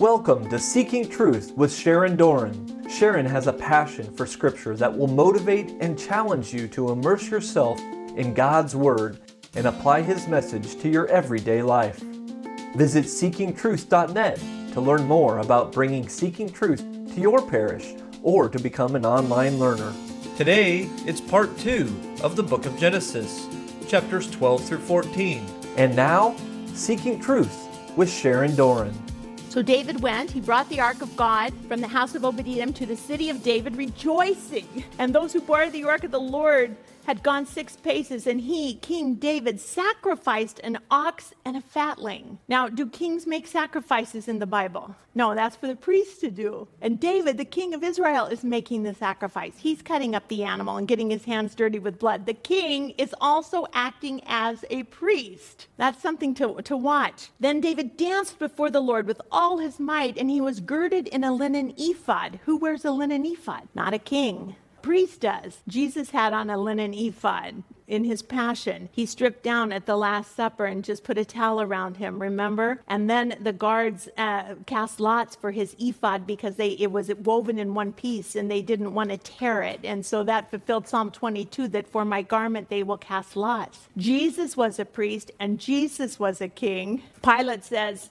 Welcome to Seeking Truth with Sharon Doran. Sharon has a passion for Scripture that will motivate and challenge you to immerse yourself in God's Word and apply His message to your everyday life. Visit seekingtruth.net to learn more about bringing Seeking Truth to your parish or to become an online learner. Today, it's part two of the book of Genesis, chapters 12 through 14. And now, Seeking Truth with Sharon Doran. So David went, he brought the ark of God from the house of Obed-Edom to the city of David, rejoicing. And those who bore the ark of the Lord had gone six paces, and he, King David, sacrificed an ox and a fatling. Now, do kings make sacrifices in the Bible? No, that's for the priests to do. And David, the king of Israel, is making the sacrifice. He's cutting up the animal and getting his hands dirty with blood. The king is also acting as a priest. That's something to, to watch. Then David danced before the Lord with all his might, and he was girded in a linen ephod. Who wears a linen ephod? Not a king priest does. Jesus had on a linen ephod in his passion. He stripped down at the Last Supper and just put a towel around him, remember? And then the guards uh, cast lots for his ephod because they, it was woven in one piece and they didn't want to tear it. And so that fulfilled Psalm 22 that for my garment they will cast lots. Jesus was a priest and Jesus was a king. Pilate says,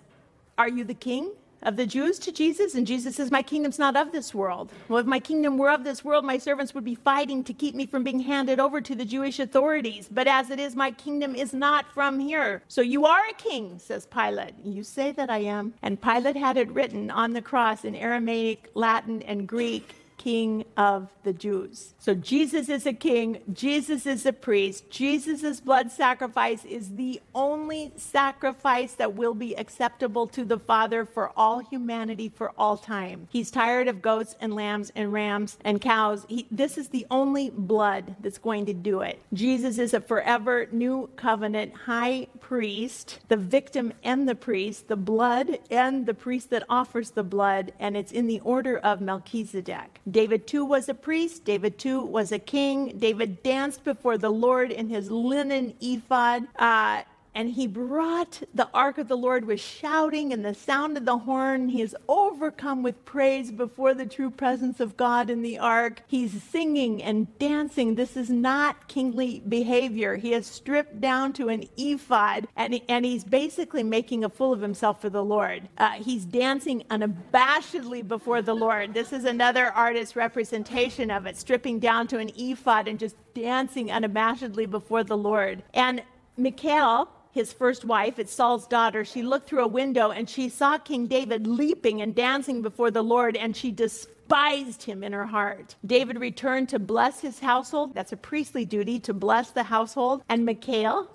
Are you the king? Of the Jews to Jesus, and Jesus says, My kingdom's not of this world. Well, if my kingdom were of this world, my servants would be fighting to keep me from being handed over to the Jewish authorities. But as it is, my kingdom is not from here. So you are a king, says Pilate. You say that I am. And Pilate had it written on the cross in Aramaic, Latin, and Greek King of the Jews. So Jesus is a king, Jesus is a priest, Jesus' blood sacrifice is the only sacrifice that will be acceptable to the Father for all humanity for all time. He's tired of goats and lambs and rams and cows. He, this is the only blood that's going to do it. Jesus is a forever new covenant high priest, the victim and the priest, the blood and the priest that offers the blood, and it's in the order of Melchizedek. David too was a priest. David too was a king. David danced before the Lord in his linen ephod. Uh, and he brought the ark of the Lord with shouting and the sound of the horn. He is overcome with praise before the true presence of God in the ark. He's singing and dancing. This is not kingly behavior. He has stripped down to an ephod and, and he's basically making a fool of himself for the Lord. Uh, he's dancing unabashedly before the Lord. This is another artist's representation of it, stripping down to an ephod and just dancing unabashedly before the Lord. And Michal, his first wife, it's Saul's daughter, she looked through a window and she saw King David leaping and dancing before the Lord, and she despised him in her heart. David returned to bless his household. That's a priestly duty to bless the household. And Michal,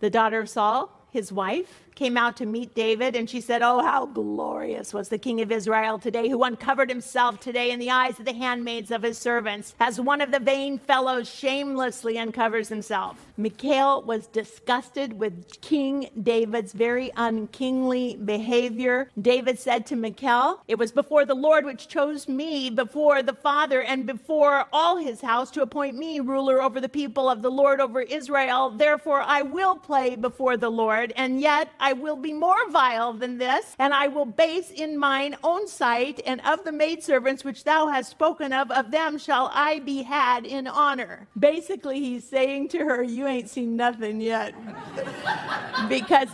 the daughter of Saul, his wife, came out to meet David, and she said, Oh, how glorious was the king of Israel today, who uncovered himself today in the eyes of the handmaids of his servants, as one of the vain fellows shamelessly uncovers himself. Michal was disgusted with King David's very unkingly behavior. David said to Michal, It was before the Lord which chose me, before the Father, and before all his house to appoint me ruler over the people of the Lord over Israel. Therefore, I will play before the Lord, and yet I will be more vile than this, and I will base in mine own sight, and of the maidservants which thou hast spoken of, of them shall I be had in honor. Basically, he's saying to her, You ain't seen nothing yet. because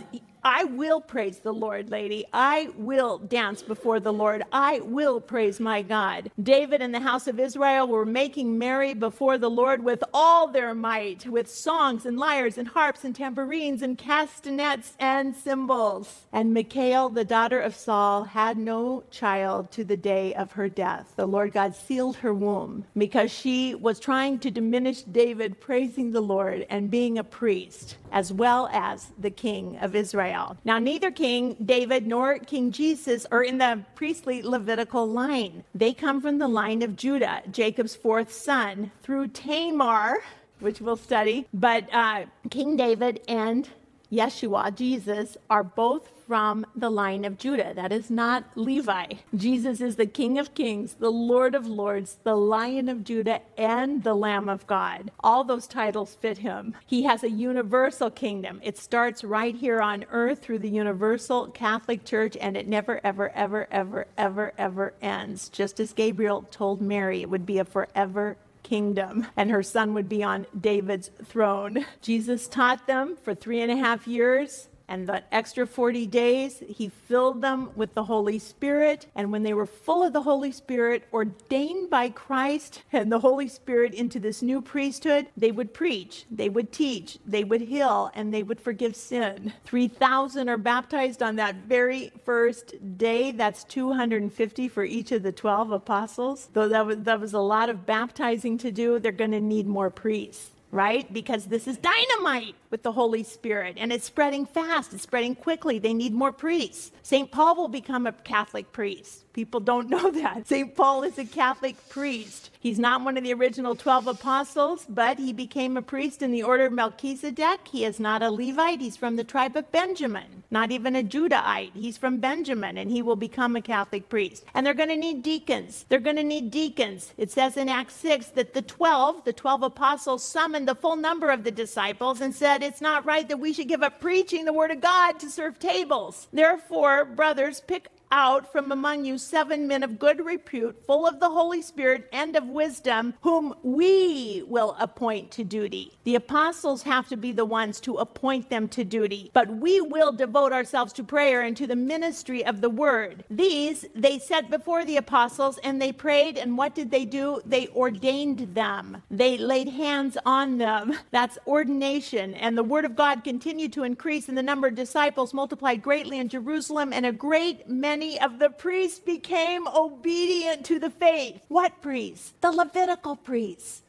I will praise the Lord, lady. I will dance before the Lord. I will praise my God. David and the house of Israel were making merry before the Lord with all their might, with songs and lyres and harps and tambourines and castanets and cymbals. And Michal, the daughter of Saul, had no child to the day of her death. The Lord God sealed her womb because she was trying to diminish David praising the Lord and being a priest, as well as the king of Israel. Israel. Now, neither King David nor King Jesus are in the priestly Levitical line. They come from the line of Judah, Jacob's fourth son, through Tamar, which we'll study. But uh, King David and Yeshua, Jesus, are both from the line of Judah. That is not Levi. Jesus is the King of Kings, the Lord of Lords, the Lion of Judah, and the Lamb of God. All those titles fit him. He has a universal kingdom. It starts right here on earth through the universal Catholic Church, and it never, ever, ever, ever, ever, ever ends. Just as Gabriel told Mary, it would be a forever kingdom, and her son would be on David's throne. Jesus taught them for three and a half years and that extra 40 days, he filled them with the Holy Spirit. And when they were full of the Holy Spirit, ordained by Christ and the Holy Spirit into this new priesthood, they would preach, they would teach, they would heal, and they would forgive sin. 3,000 are baptized on that very first day. That's 250 for each of the 12 apostles. Though that was, that was a lot of baptizing to do, they're going to need more priests right? Because this is dynamite with the Holy Spirit and it's spreading fast, it's spreading quickly. They need more priests. St. Paul will become a Catholic priest. People don't know that. St. Paul is a Catholic priest. He's not one of the original 12 apostles, but he became a priest in the order of Melchizedek. He is not a Levite, he's from the tribe of Benjamin, not even a Judahite. He's from Benjamin, and he will become a Catholic priest. And they're going to need deacons. They're going to need deacons. It says in Acts 6 that the 12, the 12 apostles, summoned the full number of the disciples and said, It's not right that we should give up preaching the word of God to serve tables. Therefore, brothers, pick out from among you seven men of good repute, full of the Holy Spirit and of wisdom, whom we will appoint to duty. The apostles have to be the ones to appoint them to duty, but we will devote ourselves to prayer and to the ministry of the word. These they set before the apostles, and they prayed, and what did they do? They ordained them, they laid hands on them. That's ordination. And the word of God continued to increase, and the number of disciples multiplied greatly in Jerusalem, and a great many many of the priests became obedient to the faith. What priests? The Levitical priests.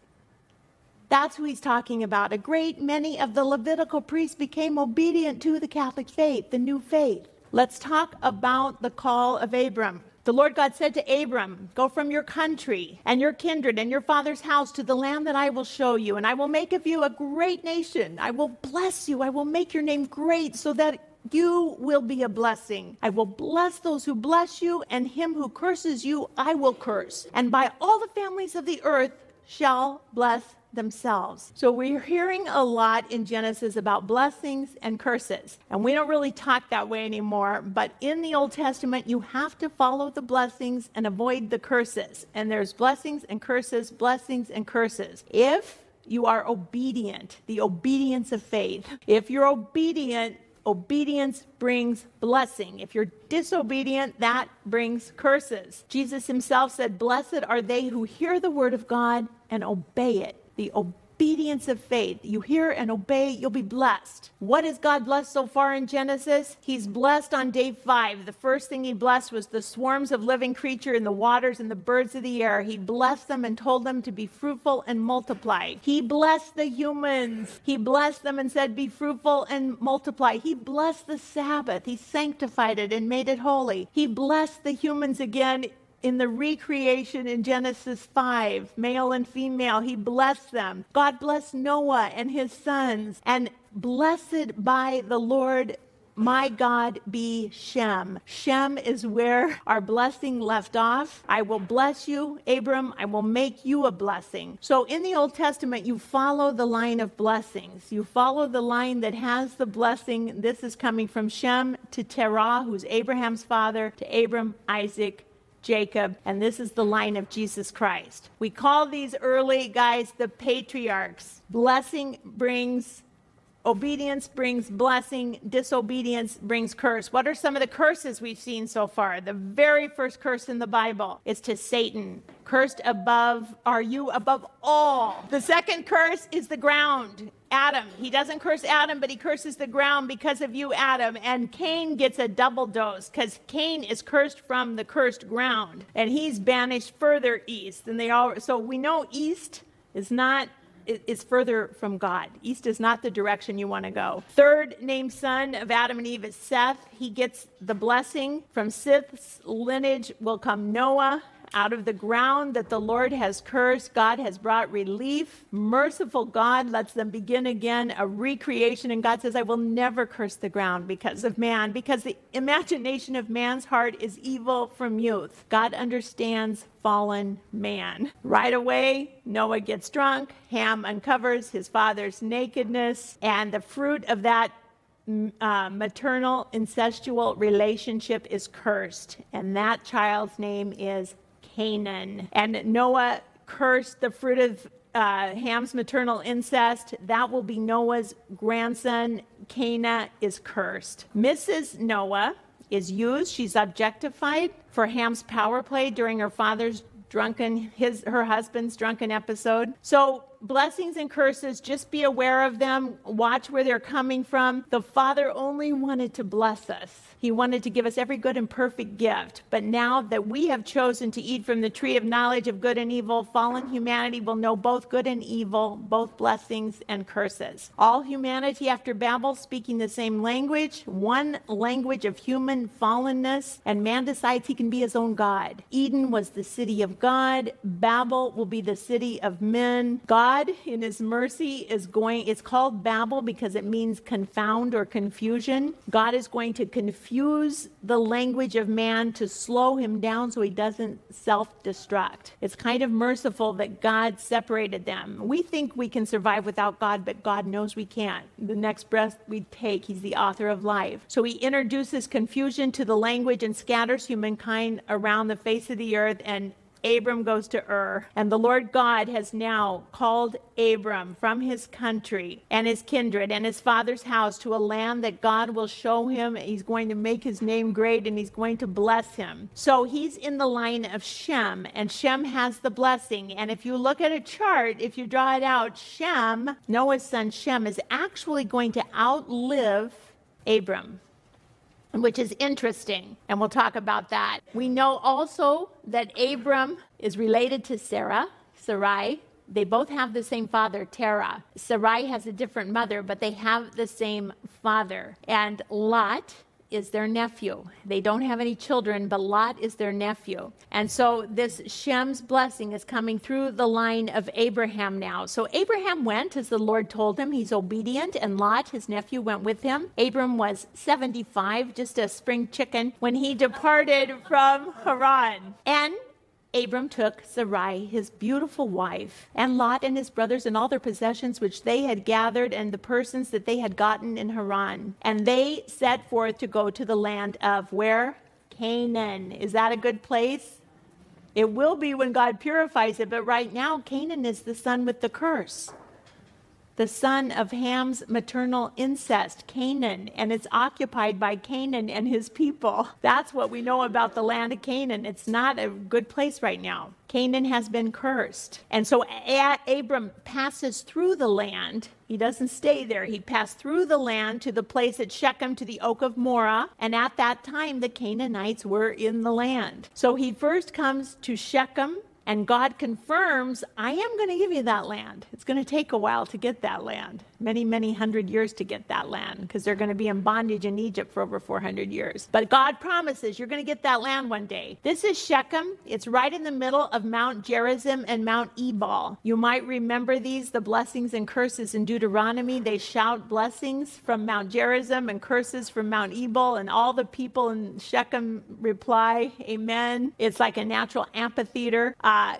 That's who he's talking about. A great many of the Levitical priests became obedient to the Catholic faith, the new faith. Let's talk about the call of Abram. The Lord God said to Abram, Go from your country and your kindred and your father's house to the land that I will show you, and I will make of you a great nation. I will bless you. I will make your name great so that you will be a blessing. I will bless those who bless you, and him who curses you, I will curse. And by all the families of the earth shall bless themselves. So we're hearing a lot in Genesis about blessings and curses. And we don't really talk that way anymore, but in the Old Testament you have to follow the blessings and avoid the curses. And there's blessings and curses, blessings and curses. If you are obedient, the obedience of faith. If you're obedient, Obedience brings blessing. If you're disobedient, that brings curses. Jesus himself said, Blessed are they who hear the word of God and obey it. The obedience obedience of faith. You hear and obey, you'll be blessed. What has God blessed so far in Genesis? He's blessed on day five. The first thing he blessed was the swarms of living creature in the waters and the birds of the air. He blessed them and told them to be fruitful and multiply. He blessed the humans. He blessed them and said, Be fruitful and multiply. He blessed the Sabbath. He sanctified it and made it holy. He blessed the humans again in the recreation in Genesis 5, male and female, he blessed them. God blessed Noah and his sons. And blessed by the Lord my God be Shem. Shem is where our blessing left off. I will bless you, Abram. I will make you a blessing. So in the Old Testament, you follow the line of blessings. You follow the line that has the blessing. This is coming from Shem to Terah, who's Abraham's father, to Abram, Isaac, Jacob, and this is the line of Jesus Christ. We call these early guys the patriarchs. Blessing brings obedience brings blessing, disobedience brings curse. What are some of the curses we've seen so far? The very first curse in the Bible is to Satan. Cursed above are you above all. The second curse is the ground. Adam. He doesn't curse Adam, but he curses the ground because of you, Adam. And Cain gets a double dose because Cain is cursed from the cursed ground, and he's banished further east. And they all so we know east is not is further from God. East is not the direction you want to go. Third named son of Adam and Eve is Seth. He gets the blessing from Seth's lineage will come Noah out of the ground that the Lord has cursed. God has brought relief. Merciful God lets them begin again a recreation. And God says, I will never curse the ground because of man, because the imagination of man's heart is evil from youth. God understands fallen man. Right away, Noah gets drunk. Ham uncovers his father's nakedness, and the fruit of that uh, maternal incestual relationship is cursed, and that child's name is Canaan. And Noah cursed the fruit of uh, Ham's maternal incest. That will be Noah's grandson. Cana is cursed. Mrs. Noah is used. She's objectified for Ham's power play during her father's drunken his her husband's drunken episode. So blessings and curses, just be aware of them. Watch where they're coming from. The Father only wanted to bless us. He wanted to give us every good and perfect gift. But now that we have chosen to eat from the tree of knowledge of good and evil, fallen humanity will know both good and evil, both blessings and curses. All humanity after Babel speaking the same language, one language of human fallenness, and man decides he can be his own God. Eden was the city of God, Babel will be the city of men. God, in his mercy, is going, it's called Babel because it means confound or confusion. God is going to confuse the language of man to slow him down so he doesn't self destruct. It's kind of merciful that God separated them. We think we can survive without God, but God knows we can't. The next breath we take, He's the author of life. So He introduces confusion to the language and scatters humankind around the face of the earth and Abram goes to Ur, and the Lord God has now called Abram from his country and his kindred and his father's house to a land that God will show him. He's going to make his name great and he's going to bless him. So he's in the line of Shem, and Shem has the blessing. And if you look at a chart, if you draw it out, Shem, Noah's son Shem, is actually going to outlive Abram which is interesting, and we'll talk about that. We know also that Abram is related to Sarah, Sarai. They both have the same father, Terah. Sarai has a different mother, but they have the same father. And Lot is their nephew. They don't have any children, but Lot is their nephew. And so this Shem's blessing is coming through the line of Abraham now. So Abraham went as the Lord told him. He's obedient, and Lot, his nephew, went with him. Abram was 75, just a spring chicken, when he departed from Haran. And Abram took Sarai, his beautiful wife, and Lot and his brothers and all their possessions which they had gathered and the persons that they had gotten in Haran. And they set forth to go to the land of where? Canaan. Is that a good place? It will be when God purifies it, but right now, Canaan is the son with the curse the son of Ham's maternal incest, Canaan, and it's occupied by Canaan and his people. That's what we know about the land of Canaan. It's not a good place right now. Canaan has been cursed. And so Abram passes through the land. He doesn't stay there. He passed through the land to the place at Shechem to the oak of Moreh. And at that time, the Canaanites were in the land. So he first comes to Shechem and God confirms, I am going to give you that land. It's going to take a while to get that land, many, many hundred years to get that land, because they're going to be in bondage in Egypt for over 400 years. But God promises you're going to get that land one day. This is Shechem. It's right in the middle of Mount Gerizim and Mount Ebal. You might remember these, the blessings and curses in Deuteronomy. They shout blessings from Mount Gerizim and curses from Mount Ebal, and all the people in Shechem reply, Amen. It's like a natural amphitheater. Uh,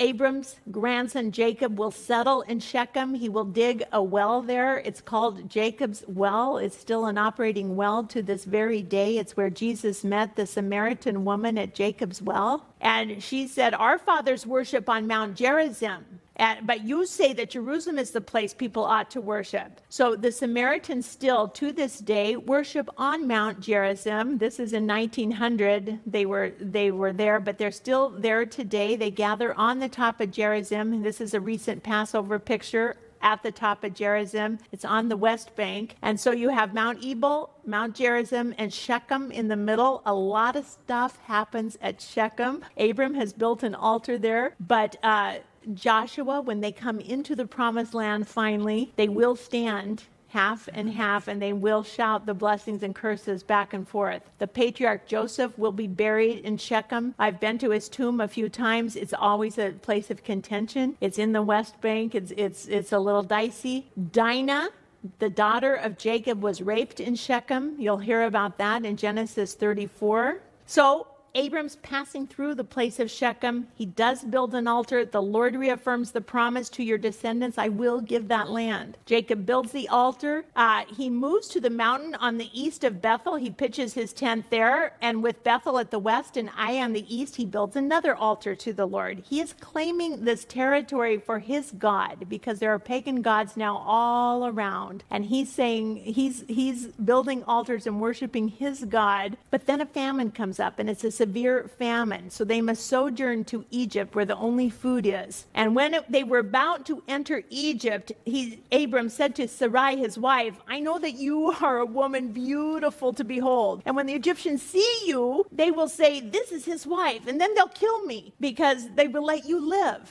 Abram's grandson Jacob will settle in Shechem. He will dig a well there. It's called Jacob's Well. It's still an operating well to this very day. It's where Jesus met the Samaritan woman at Jacob's Well. And she said, Our fathers worship on Mount Gerizim. And, but you say that Jerusalem is the place people ought to worship. So the Samaritans still, to this day, worship on Mount Gerizim. This is in 1900. They were they were there, but they're still there today. They gather on the top of Gerizim. This is a recent Passover picture at the top of Gerizim. It's on the west bank. And so you have Mount Ebal, Mount Gerizim, and Shechem in the middle. A lot of stuff happens at Shechem. Abram has built an altar there, but uh, Joshua, when they come into the promised land finally, they will stand half and half, and they will shout the blessings and curses back and forth. The patriarch Joseph will be buried in Shechem. I've been to his tomb a few times. It's always a place of contention. It's in the West Bank. It's it's it's a little dicey. Dinah the daughter of Jacob was raped in Shechem. You'll hear about that in Genesis 34. So Abram's passing through the place of Shechem. He does build an altar. The Lord reaffirms the promise to your descendants I will give that land. Jacob builds the altar. Uh, he moves to the mountain on the east of Bethel. He pitches his tent there. And with Bethel at the west and Ai on the east, he builds another altar to the Lord. He is claiming this territory for his God because there are pagan gods now all around. And he's saying he's, he's building altars and worshiping his God. But then a famine comes up and it's a severe famine, so they must sojourn to Egypt where the only food is. And when it, they were about to enter Egypt, he, Abram said to Sarai, his wife, I know that you are a woman beautiful to behold. And when the Egyptians see you, they will say, This is his wife. And then they'll kill me because they will let you live.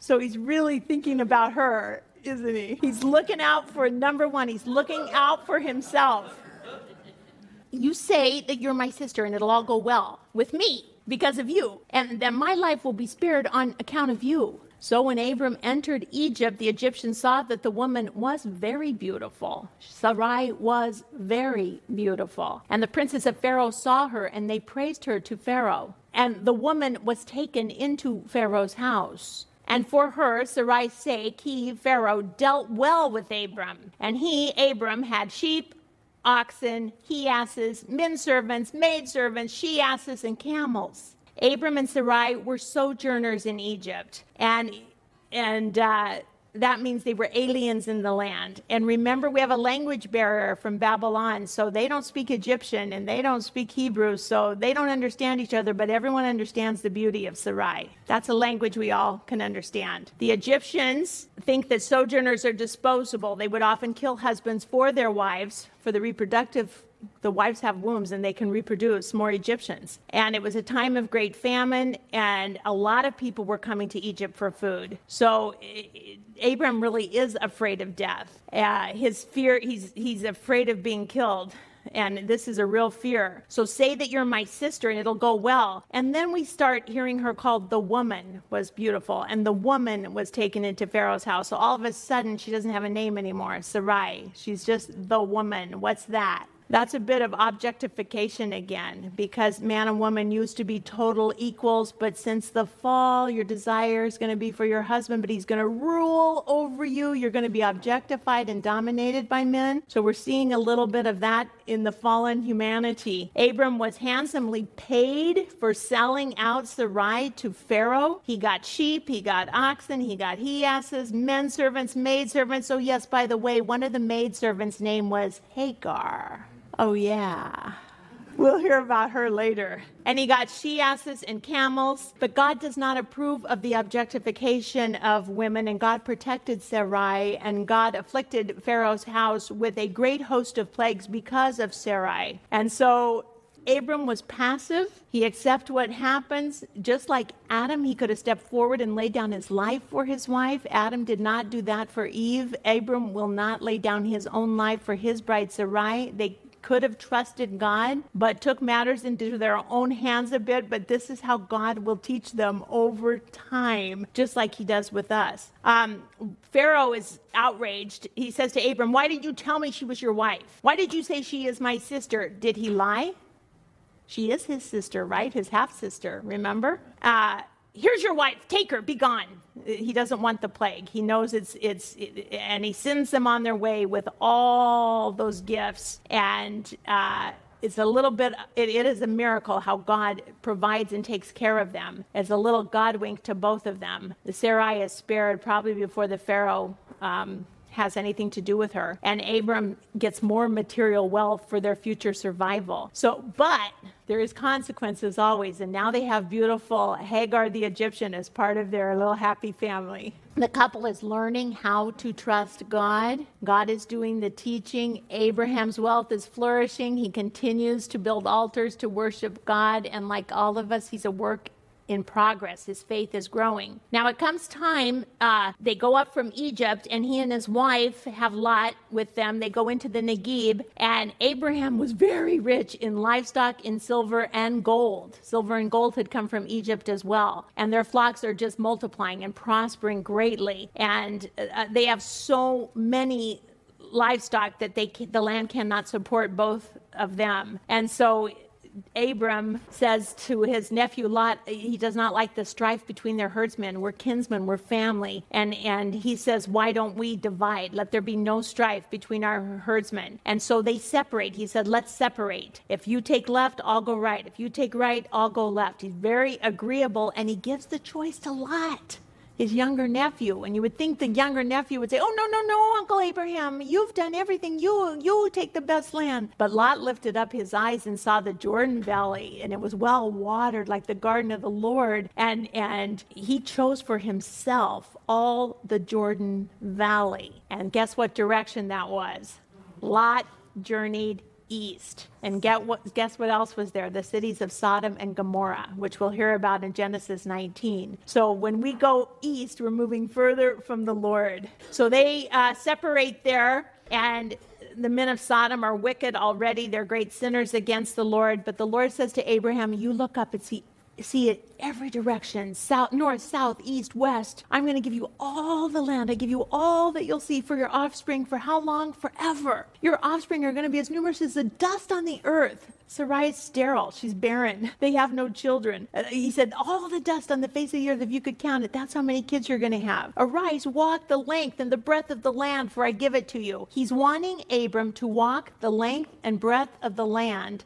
So he's really thinking about her, isn't he? He's looking out for number one, he's looking out for himself you say that you're my sister and it'll all go well with me because of you, and that my life will be spared on account of you. So when Abram entered Egypt, the Egyptians saw that the woman was very beautiful. Sarai was very beautiful. And the princes of Pharaoh saw her and they praised her to Pharaoh. And the woman was taken into Pharaoh's house. And for her, Sarai's sake, he, Pharaoh, dealt well with Abram. And he, Abram, had sheep, oxen, he asses, men servants, maid servants, she asses, and camels. Abram and Sarai were sojourners in Egypt, and and uh, that means they were aliens in the land. And remember, we have a language barrier from Babylon, so they don't speak Egyptian and they don't speak Hebrew, so they don't understand each other, but everyone understands the beauty of Sarai. That's a language we all can understand. The Egyptians think that sojourners are disposable. They would often kill husbands for their wives for the reproductive the wives have wombs and they can reproduce more Egyptians. And it was a time of great famine, and a lot of people were coming to Egypt for food. So Abram really is afraid of death. Uh, his fear, he's, he's afraid of being killed. And this is a real fear. So say that you're my sister and it'll go well. And then we start hearing her called the woman was beautiful. And the woman was taken into Pharaoh's house. So all of a sudden, she doesn't have a name anymore Sarai. She's just the woman. What's that? That's a bit of objectification again, because man and woman used to be total equals, but since the fall, your desire is going to be for your husband, but he's going to rule over you. You're going to be objectified and dominated by men. So we're seeing a little bit of that in the fallen humanity. Abram was handsomely paid for selling out Sarai to Pharaoh. He got sheep, he got oxen, he got he asses, men servants, maid servants. Oh, yes, by the way, one of the maid servants' name was Hagar. Oh, yeah. We'll hear about her later. And he got she asses and camels. But God does not approve of the objectification of women, and God protected Sarai, and God afflicted Pharaoh's house with a great host of plagues because of Sarai. And so Abram was passive. He accepted what happens. Just like Adam, he could have stepped forward and laid down his life for his wife. Adam did not do that for Eve. Abram will not lay down his own life for his bride Sarai. They could have trusted God, but took matters into their own hands a bit. But this is how God will teach them over time, just like He does with us. Um, Pharaoh is outraged. He says to Abram, Why did you tell me she was your wife? Why did you say she is my sister? Did he lie? She is his sister, right? His half sister, remember? Uh, here's your wife, take her, be gone. He doesn't want the plague. He knows it's, it's, it, and he sends them on their way with all those gifts. And uh, it's a little bit, it, it is a miracle how God provides and takes care of them. As a little God wink to both of them. The Sarai is spared probably before the Pharaoh. Um, has anything to do with her. And Abram gets more material wealth for their future survival. So, but there is consequences always. And now they have beautiful Hagar the Egyptian as part of their little happy family. The couple is learning how to trust God. God is doing the teaching. Abraham's wealth is flourishing. He continues to build altars to worship God. And like all of us, he's a work in progress. His faith is growing. Now it comes time, uh, they go up from Egypt, and he and his wife have Lot with them. They go into the Negeb, and Abraham was very rich in livestock, in silver and gold. Silver and gold had come from Egypt as well. And their flocks are just multiplying and prospering greatly. And uh, they have so many livestock that they the land cannot support both of them. And so Abram says to his nephew Lot, he does not like the strife between their herdsmen. We're kinsmen, we're family. And, and he says, Why don't we divide? Let there be no strife between our herdsmen. And so they separate. He said, Let's separate. If you take left, I'll go right. If you take right, I'll go left. He's very agreeable and he gives the choice to Lot his younger nephew. And you would think the younger nephew would say, Oh, no, no, no, Uncle Abraham, you've done everything. You, you take the best land. But Lot lifted up his eyes and saw the Jordan Valley, and it was well watered like the garden of the Lord. And, and he chose for himself all the Jordan Valley. And guess what direction that was? Lot journeyed east. And get what, guess what else was there? The cities of Sodom and Gomorrah, which we'll hear about in Genesis 19. So when we go east, we're moving further from the Lord. So they uh, separate there, and the men of Sodom are wicked already. They're great sinners against the Lord. But the Lord says to Abraham, You look up and see see it every direction south north south east west i'm going to give you all the land i give you all that you'll see for your offspring for how long forever your offspring are going to be as numerous as the dust on the earth Sarai is sterile. She's barren. They have no children. Uh, he said, All the dust on the face of the earth, if you could count it, that's how many kids you're going to have. Arise, walk the length and the breadth of the land, for I give it to you. He's wanting Abram to walk the length and breadth of the land.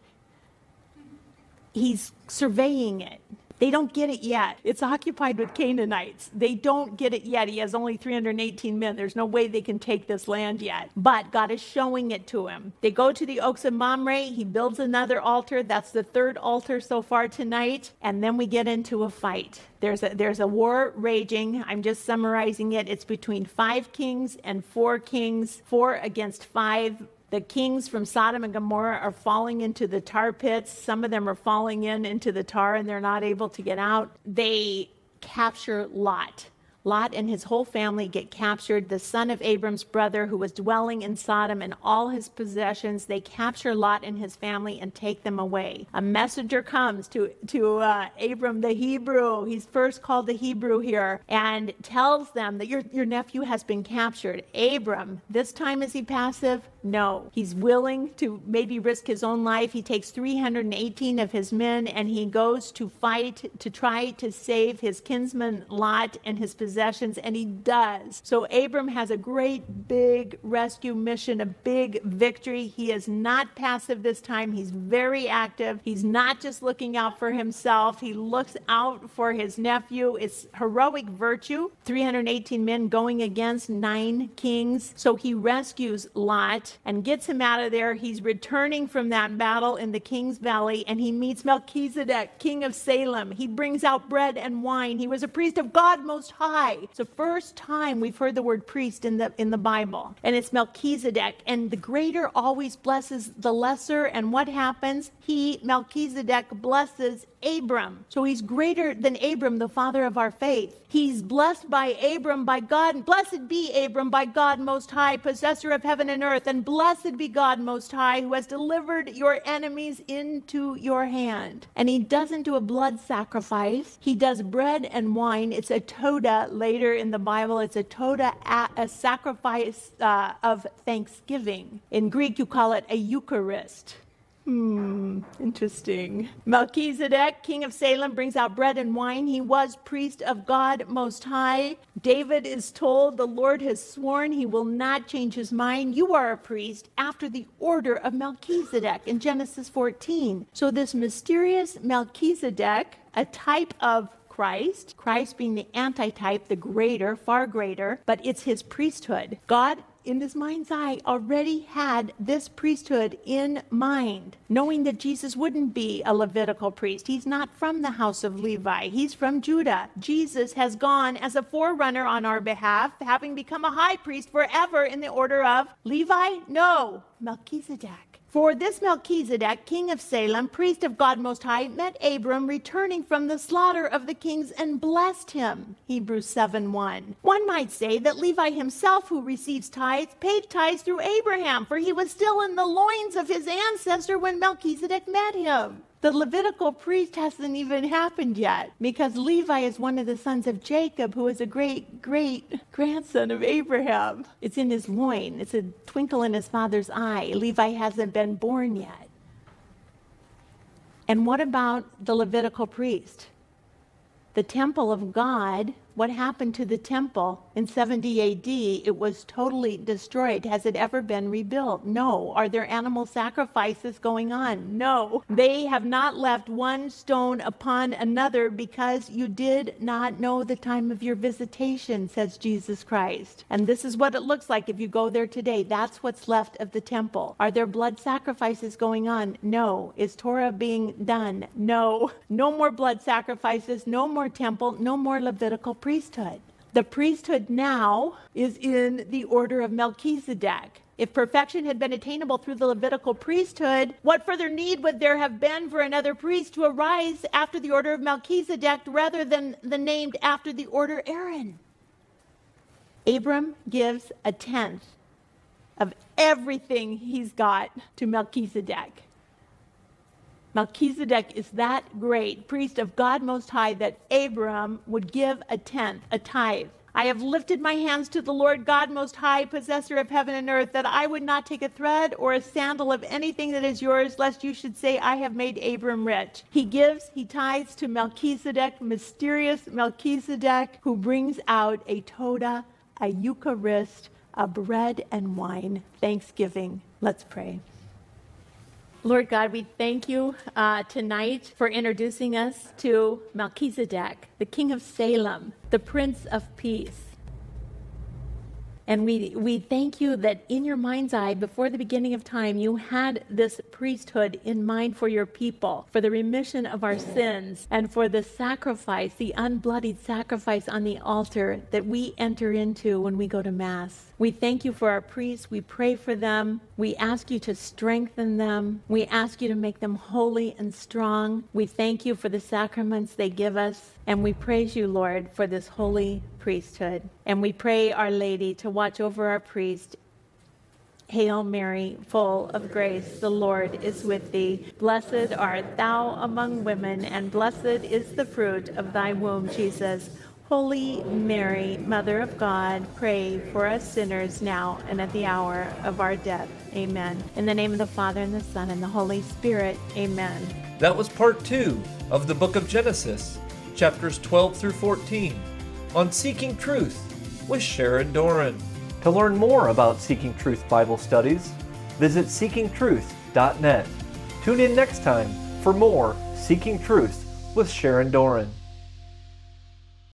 He's surveying it. They don't get it yet. It's occupied with Canaanites. They don't get it yet. He has only 318 men. There's no way they can take this land yet. But God is showing it to him. They go to the Oaks of Mamre. He builds another altar. That's the third altar so far tonight. And then we get into a fight. There's a, there's a war raging. I'm just summarizing it. It's between five kings and four kings, four against five the kings from Sodom and Gomorrah are falling into the tar pits. Some of them are falling in into the tar and they're not able to get out. They capture Lot. Lot and his whole family get captured. The son of Abram's brother, who was dwelling in Sodom and all his possessions, they capture Lot and his family and take them away. A messenger comes to, to uh, Abram the Hebrew. He's first called the Hebrew here and tells them that your, your nephew has been captured. Abram, this time is he passive? No. He's willing to maybe risk his own life. He takes 318 of his men and he goes to fight to try to save his kinsman Lot and his possessions possessions, and he does. So Abram has a great big rescue mission, a big victory. He is not passive this time, he's very active. He's not just looking out for himself, he looks out for his nephew. It's heroic virtue. 318 men going against nine kings. So he rescues Lot and gets him out of there. He's returning from that battle in the King's Valley and he meets Melchizedek, king of Salem. He brings out bread and wine. He was a priest of God Most High. It's the first time we've heard the word priest in the in the Bible. And it's Melchizedek. And the greater always blesses the lesser. And what happens? He, Melchizedek, blesses Abram. So he's greater than Abram, the father of our faith. He's blessed by Abram, by God. Blessed be Abram, by God Most High, possessor of heaven and earth. And blessed be God Most High, who has delivered your enemies into your hand. And he doesn't do a blood sacrifice, he does bread and wine. It's a toda later in the Bible. It's a toda, a sacrifice uh, of thanksgiving. In Greek, you call it a Eucharist. Hmm, interesting. Melchizedek, king of Salem, brings out bread and wine. He was priest of God Most High. David is told the Lord has sworn he will not change his mind. You are a priest after the order of Melchizedek in Genesis 14. So, this mysterious Melchizedek, a type of Christ, Christ being the antitype, the greater, far greater, but it's his priesthood. God in his mind's eye already had this priesthood in mind, knowing that Jesus wouldn't be a Levitical priest. He's not from the house of Levi, he's from Judah. Jesus has gone as a forerunner on our behalf, having become a high priest forever in the order of Levi? No, Melchizedek. For this Melchizedek, king of Salem, priest of God Most High, met Abram returning from the slaughter of the kings and blessed him. Hebrews 7 1. One might say that Levi himself, who receives tithes, paid tithes through Abraham, for he was still in the loins of his ancestor when Melchizedek met him. The Levitical priest hasn't even happened yet because Levi is one of the sons of Jacob, who is a great great grandson of Abraham. It's in his loin, it's a twinkle in his father's eye. Levi hasn't been born yet. And what about the Levitical priest? The temple of God what happened to the temple in 70 AD? It was totally destroyed. Has it ever been rebuilt? No. Are there animal sacrifices going on? No. They have not left one stone upon another because you did not know the time of your visitation, says Jesus Christ. And this is what it looks like if you go there today. That's what's left of the temple. Are there blood sacrifices going on? No. Is Torah being done? No. No more blood sacrifices, no more temple, no more Levitical priesthood. The priesthood now is in the order of Melchizedek. If perfection had been attainable through the Levitical priesthood, what further need would there have been for another priest to arise after the order of Melchizedek rather than the named after the order Aaron? Abram gives a tenth of everything he's got to Melchizedek. Melchizedek is that great priest of God Most High that Abram would give a tenth, a tithe. I have lifted my hands to the Lord God Most High, possessor of heaven and earth, that I would not take a thread or a sandal of anything that is yours, lest you should say, I have made Abram rich. He gives, he tithes to Melchizedek, mysterious Melchizedek, who brings out a Toda, a Eucharist, a bread and wine, thanksgiving. Let's pray. Lord God, we thank you uh, tonight for introducing us to Melchizedek, the King of Salem, the Prince of Peace. And we, we thank you that in your mind's eye, before the beginning of time, you had this priesthood in mind for your people, for the remission of our sins, and for the sacrifice, the unbloodied sacrifice on the altar that we enter into when we go to Mass. We thank you for our priests. We pray for them. We ask you to strengthen them. We ask you to make them holy and strong. We thank you for the sacraments they give us. And we praise you, Lord, for this holy priesthood. And we pray, Our Lady, to watch over our priest. Hail Mary, full of grace, the Lord is with thee. Blessed art thou among women, and blessed is the fruit of thy womb, Jesus. Holy Mary, Mother of God, pray for us sinners now and at the hour of our death. Amen. In the name of the Father, and the Son, and the Holy Spirit. Amen. That was part two of the book of Genesis, chapters 12 through 14, on Seeking Truth with Sharon Doran. To learn more about Seeking Truth Bible studies, visit seekingtruth.net. Tune in next time for more Seeking Truth with Sharon Doran.